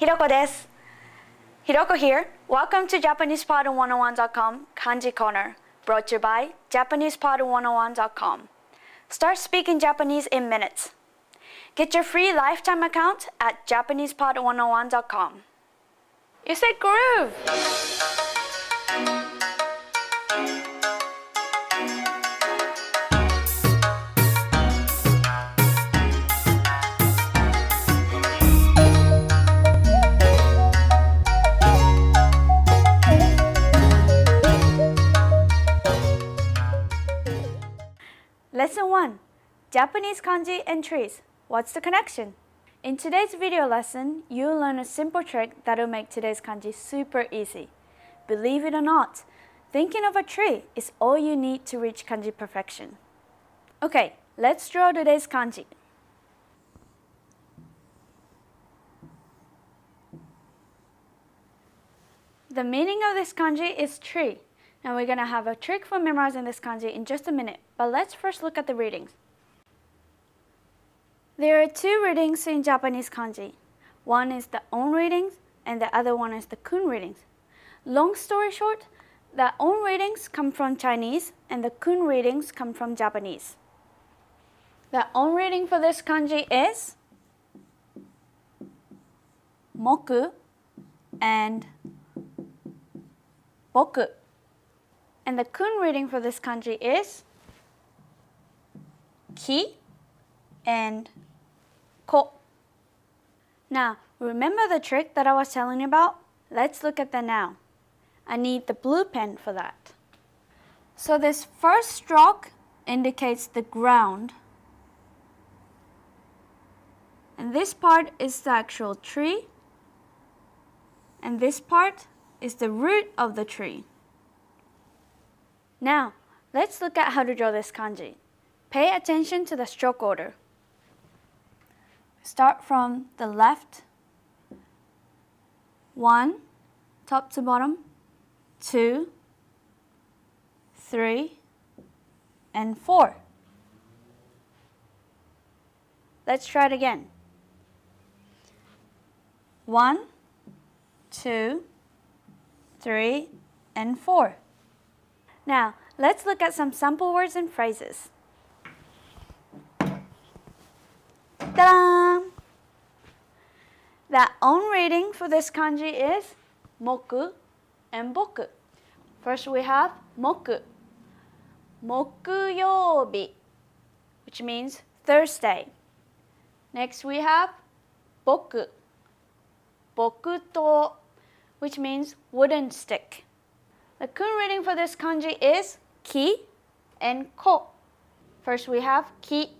Hiroko desu. Hiroko here. Welcome to JapanesePod101.com Kanji Corner, brought to you by JapanesePod101.com. Start speaking Japanese in minutes. Get your free lifetime account at JapanesePod101.com. You said groove! Lesson 1 Japanese kanji and trees. What's the connection? In today's video lesson, you'll learn a simple trick that'll make today's kanji super easy. Believe it or not, thinking of a tree is all you need to reach kanji perfection. Okay, let's draw today's kanji. The meaning of this kanji is tree. Now we're going to have a trick for memorizing this kanji in just a minute, but let's first look at the readings. There are two readings in Japanese kanji. One is the on readings and the other one is the kun readings. Long story short, the on readings come from Chinese and the kun readings come from Japanese. The on reading for this kanji is moku and boku. And the kun reading for this kanji is ki and ko. Now, remember the trick that I was telling you about? Let's look at that now. I need the blue pen for that. So this first stroke indicates the ground. And this part is the actual tree. And this part is the root of the tree. Now, let's look at how to draw this kanji. Pay attention to the stroke order. Start from the left. One, top to bottom. Two, three, and four. Let's try it again. One, two, three, and four. Now, let's look at some sample words and phrases. Ta-da! The on reading for this kanji is moku and boku. First we have moku. Mokuyobi, which means Thursday. Next we have boku. Bokuto, which means wooden stick. The kun reading for this kanji is ki and ko. First we have ki,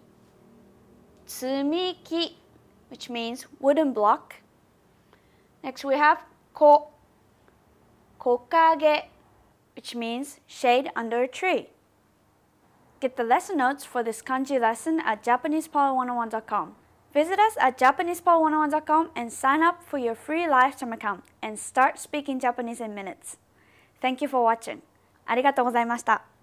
tsumiki, which means wooden block. Next we have ko, kokage, which means shade under a tree. Get the lesson notes for this kanji lesson at JapanesePod101.com. Visit us at JapanesePod101.com and sign up for your free lifetime account and start speaking Japanese in minutes. Thank you for watching. ありがとうございました。